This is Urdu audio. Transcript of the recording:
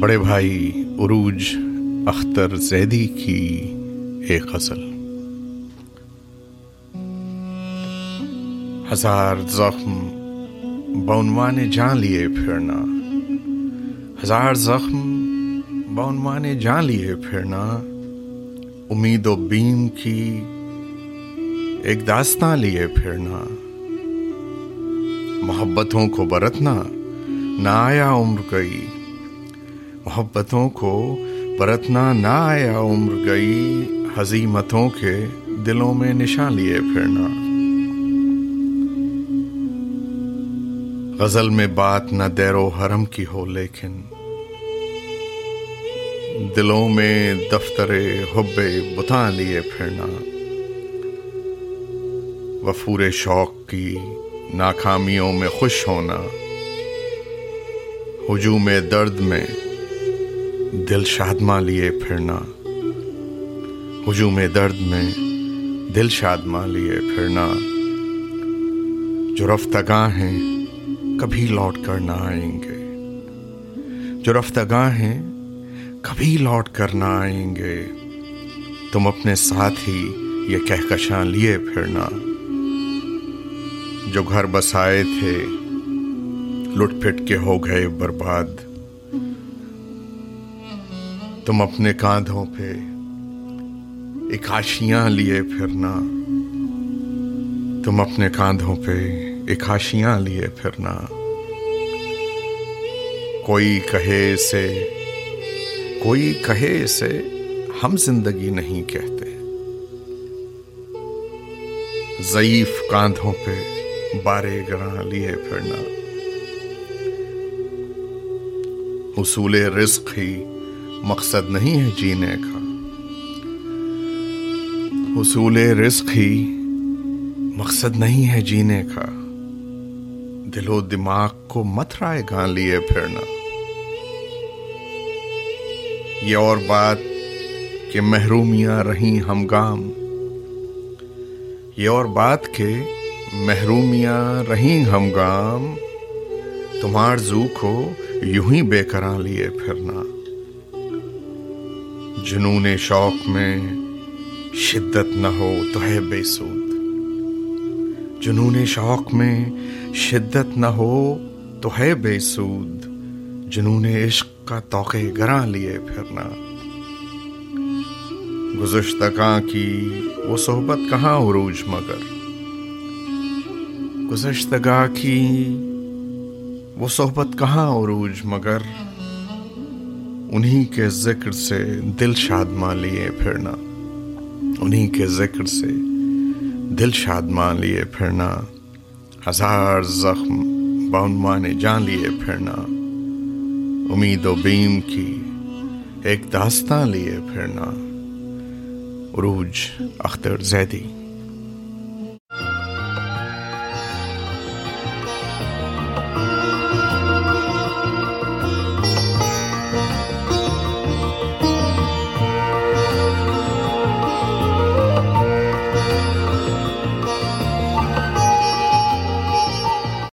بڑے بھائی عروج اختر زیدی کی ایک غزل۔ ہزار زخم بعنوان جان لیے پھرنا ہزار زخم بعنوان جان لیے پھرنا امید و بیم کی ایک داستان لیے پھرنا محبتوں کو برتنا، نہ آیا عمر گئی محبتوں کو برتنا نہ آیا عمر گئی، حزیمتوں کے دلوں میں نشان لیے پھرنا۔ غزل میں بات نہ دیر و حرم کی ہو، لیکن دلوں میں دفتر حب بتا لیے پھرنا۔ وفور شوق کی ناکامیوں میں خوش ہونا۔ ہجوم درد میں دل شادماں لیے پھرنا۔ ہجوم درد میں دل شادماں لیے پھرنا۔ جو رفتگاں ہیں، کبھی لوٹ کر نہ آئیں گے۔ جو رفتگاں ہیں، کبھی لوٹ کر نہ آئیں گے۔ تم اپنے ساتھ ہی یہ کہکشاں لیے پھرنا۔ جو گھر بسائے تھے، لٹ پھٹ کے ہو گئے برباد۔ تم اپنے کاندھوں پہ ایک آشیاں لیے پھرنا۔ تم اپنے کاندھوں پہ ایک آشیاں لیے پھرنا۔ کوئی کہے سے کوئی کہے سے ہم زندگی نہیں کہتے۔ ضعیف کاندھوں پہ بارے گراں لیے پھرنا۔ حصول رزق ہی مقصد نہیں ہے جینے کا۔ حصول رزق ہی مقصد نہیں ہے جینے کا۔ دل و دماغ کو مت رائے گاں لیے پھرنا۔ یہ اور بات کہ محرومیاں رہیں ہم گام۔ یہ اور بات کہ محرومیاں رہیں ہم گام۔ تمہار زو کو یوں ہی بے کراں لیے پھرنا۔ جنون شوق میں شدت نہ ہو تو ہے بے سود۔ جنون شوق میں شدت نہ ہو تو ہے بے سود۔ جنون عشق کا توقع گراں لیے پھرنا۔ گزشتگاں کی وہ صحبت کہاں عروج مگر۔ گزشتگاہ کی وہ صحبت کہاں عروج مگر۔ انہی کے ذکر سے دل شاد مان لیے پھرنا۔ انہی کے ذکر سے دل شاد مان لیے پھرنا۔ ہزار زخم بعنوان جان لیے پھرنا۔ امید و بیم کی ایک داستان لیے پھرنا۔ عروج اختر زیدی۔